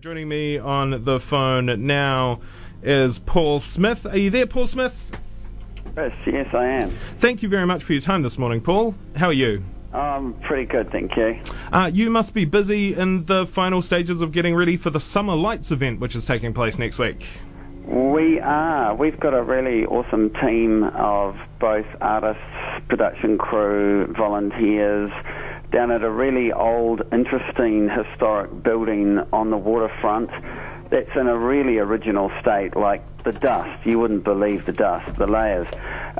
Joining me on the phone now is Paul Smith. Are you there, Paul Smith? Yes, yes, I am. Thank you very much for your time this morning, Paul. How are you? I'm pretty good, thank you. Uh, you must be busy in the final stages of getting ready for the Summer Lights event, which is taking place next week. We are. We've got a really awesome team of both artists, production crew, volunteers down at a really old, interesting, historic building on the waterfront that's in a really original state, like the dust. You wouldn't believe the dust, the layers.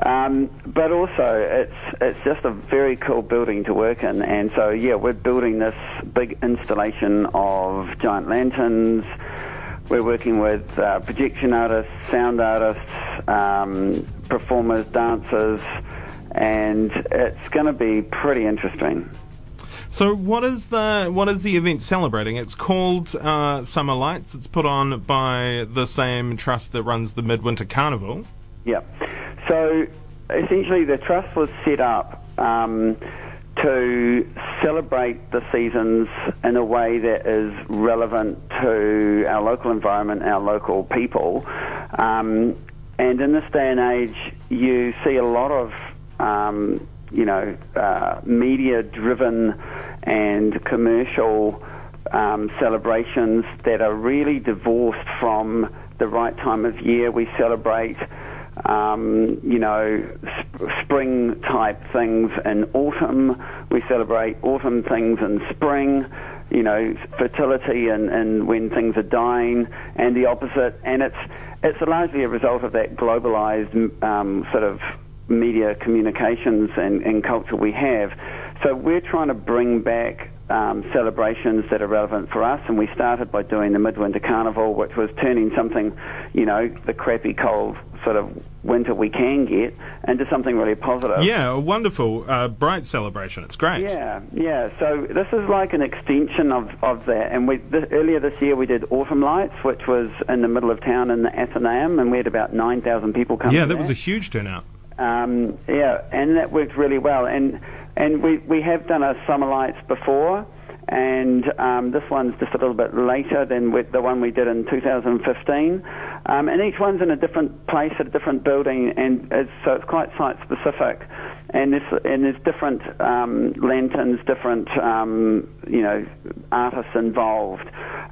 Um, but also, it's it's just a very cool building to work in. And so, yeah, we're building this big installation of giant lanterns. We're working with uh, projection artists, sound artists, um, performers, dancers, and it's going to be pretty interesting. So, what is the what is the event celebrating? It's called uh, Summer Lights. It's put on by the same trust that runs the Midwinter Carnival. Yeah. So, essentially, the trust was set up um, to celebrate the seasons in a way that is relevant to our local environment, our local people. Um, and in this day and age, you see a lot of um, you know, uh, media driven and commercial um, celebrations that are really divorced from the right time of year. We celebrate, um, you know, sp- spring type things in autumn. We celebrate autumn things in spring. You know, fertility and, and when things are dying, and the opposite. And it's it's largely a result of that globalized um, sort of media communications and, and culture we have. So we're trying to bring back um, celebrations that are relevant for us, and we started by doing the Midwinter Carnival, which was turning something, you know, the crappy cold sort of winter we can get into something really positive. Yeah, a wonderful, uh, bright celebration. It's great. Yeah, yeah. So this is like an extension of, of that. And we this, earlier this year we did Autumn Lights, which was in the middle of town in the Athenaeum, and we had about 9,000 people come. Yeah, that was a huge turnout. Um, yeah, and that worked really well. And and we we have done a summer lights before, and um, this one's just a little bit later than the one we did in 2015. Um, and each one's in a different place at a different building, and it's, so it's quite site specific. And there's and there's different um, lanterns, different um, you know artists involved.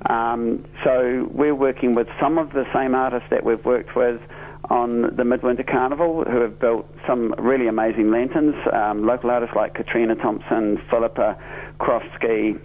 Um, so we're working with some of the same artists that we've worked with on the Midwinter Carnival who have built some really amazing lanterns. Um, local artists like Katrina Thompson, Philippa Krofsky,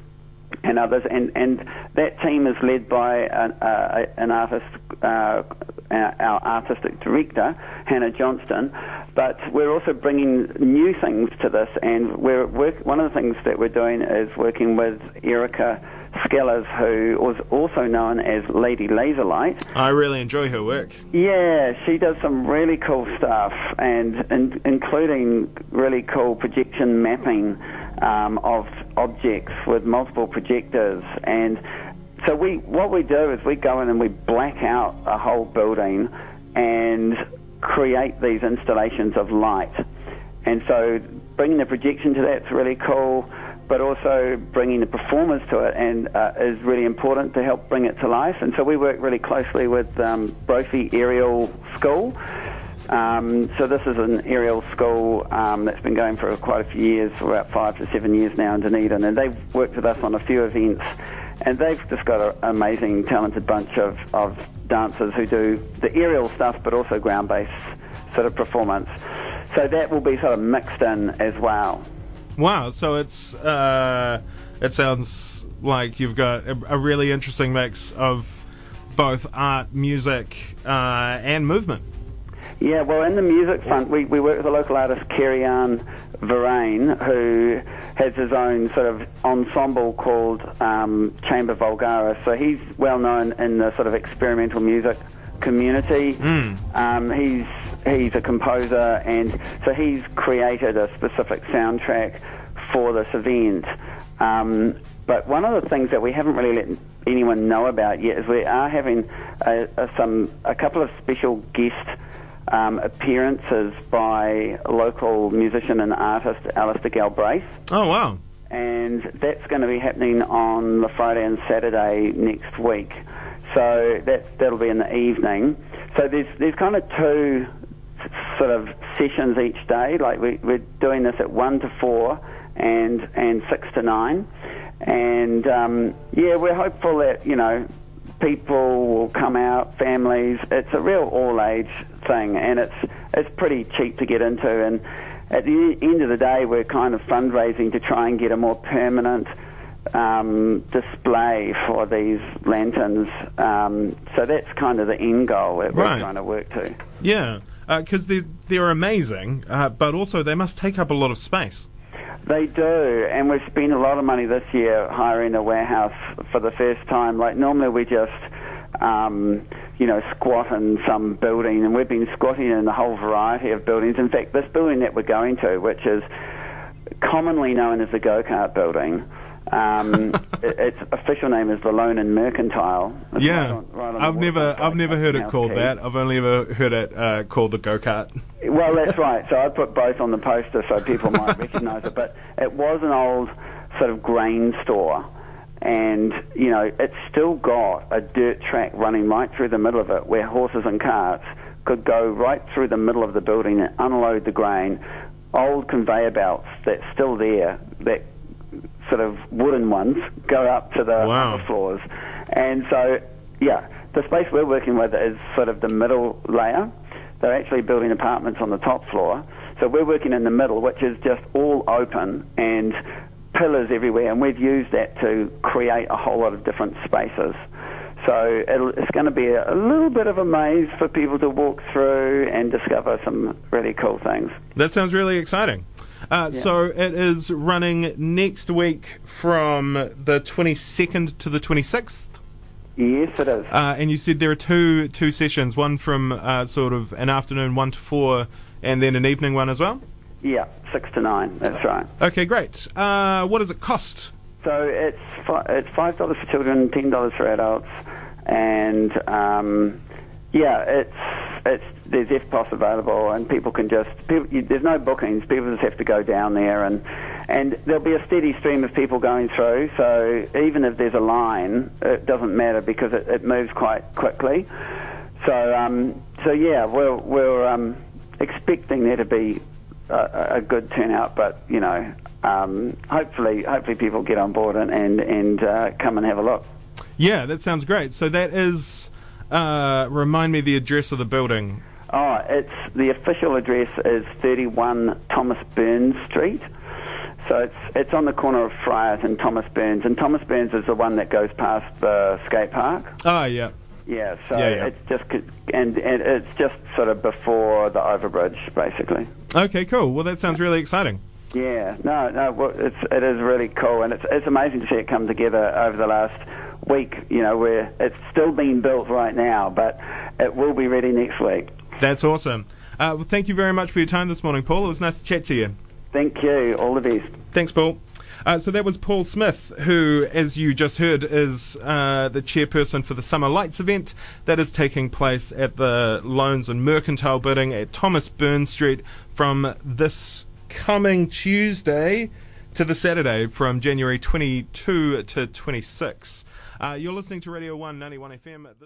and others. And, and that team is led by an, uh, an artist, uh, our artistic director, Hannah Johnston. But we're also bringing new things to this, and we're work, one of the things that we're doing is working with Erica Skellers, who was also known as Lady Laserlight. I really enjoy her work. Yeah, she does some really cool stuff, and, and including really cool projection mapping um, of objects with multiple projectors. And so we, what we do is we go in and we black out a whole building and create these installations of light. And so bringing the projection to that's really cool but also bringing the performers to it and uh, is really important to help bring it to life. And so we work really closely with um, Brophy Aerial School. Um, so this is an aerial school um, that's been going for quite a few years, for about five to seven years now in Dunedin, and they've worked with us on a few events, and they've just got an amazing, talented bunch of, of dancers who do the aerial stuff, but also ground-based sort of performance. So that will be sort of mixed in as well. Wow, so it's uh, it sounds like you've got a, a, really interesting mix of both art, music, uh, and movement. Yeah, well, in the music front, we, we work with a local artist, Kerry-Ann Verrain, who has his own sort of ensemble called um, Chamber Vulgaris. So he's well known in the sort of experimental music community. Mm. Um, he's he's a composer, and so he's created a specific soundtrack for this event. Um, but one of the things that we haven't really let anyone know about yet is we are having a, a some a couple of special guest um, appearances by local musician and artist Alastair Galbraith. Oh wow! and that's going to be happening on the Friday and Saturday next week. So that that'll be in the evening. So there's there's kind of two sort of sessions each day. Like we, we're doing this at one to four and and six to nine, and um, yeah, we're hopeful that you know people will come out, families. It's a real all age thing, and it's it's pretty cheap to get into. And at the end of the day, we're kind of fundraising to try and get a more permanent um, display for these lanterns. Um, so that's kind of the end goal that we're Right. trying to work to. Yeah, because they're, they're amazing, uh, but also they must take up a lot of space. They do, and we've spent a lot of money this year hiring a warehouse for the first time. Like normally we just, um, you know, squat in some building, and we've been squatting in a whole variety of buildings. In fact, this building that we're going to, which is commonly known as the go kart building. Um, it, its official name is the Loan and Mercantile. It's yeah, right on- right on I've never I've never heard it called that. I've only ever heard it uh, called the go kart. Well, that's right. So I put both on the poster so people might recognise it. But it was an old sort of grain store, and you know it's still got a dirt track running right through the middle of it, where horses and carts could go right through the middle of the building and unload the grain. Old conveyor belts that's still there, that sort of wooden ones, go up to the Wow. upper floors, and so yeah, the space we're working with is sort of the middle layer. They're actually building apartments on the top floor. So we're working in the middle, which is just all open and pillars everywhere, and we've used that to create a whole lot of different spaces. So it'll, it's going to be a, a little bit of a maze for people to walk through and discover some really cool things. That sounds really exciting. Uh, Yeah. So it is running next week from the 22nd to the 26th. Yes, it is. Uh, and you said there are two two sessions, one from uh, sort of an afternoon one to four, and then an evening one as well. Yeah, six to nine. That's right. Okay, great. Uh, what does it cost? So it's fi- it's five dollars for children, ten dollars for adults, and um, yeah, it's it's there's EFTPOS available, and people can just people, you, there's no bookings. People just have to go down there, and and there'll be a steady stream of people going through. So even if there's a line, it doesn't matter because it, it moves quite quickly. So um, so yeah, we're we're um, expecting there to be a, a good turnout, but you know, um, hopefully, hopefully people get on board and and, and uh, come and have a look. Yeah, that sounds great. So that is, uh, remind me the address of the building. Oh, it's the official address is 31 Thomas Burns Street. So it's it's on the corner of Friars and Thomas Burns, and Thomas Burns is the one that goes past the skate park. Ah, yeah. Yeah, so Yeah, yeah. it's just and, and it's just sort of before the overbridge, basically. Okay, cool. Well, that sounds really exciting. Yeah, no, no, well, it's it is really cool, and it's it's amazing to see it come together over the last week. You know, where it's still being built right now, but it will be ready next week. That's awesome. Uh, well, thank you very much for your time this morning, Paul. It was nice to chat to you. Thank you. All the best. Thanks, Paul. Uh, so that was Paul Smith, who, as you just heard, is uh, the chairperson for the Summer Lights event that is taking place at the Loans and Mercantile building at Thomas Burns Street from this coming Tuesday to the Saturday from January 22 to 26. Uh, you're listening to Radio 191 FM. This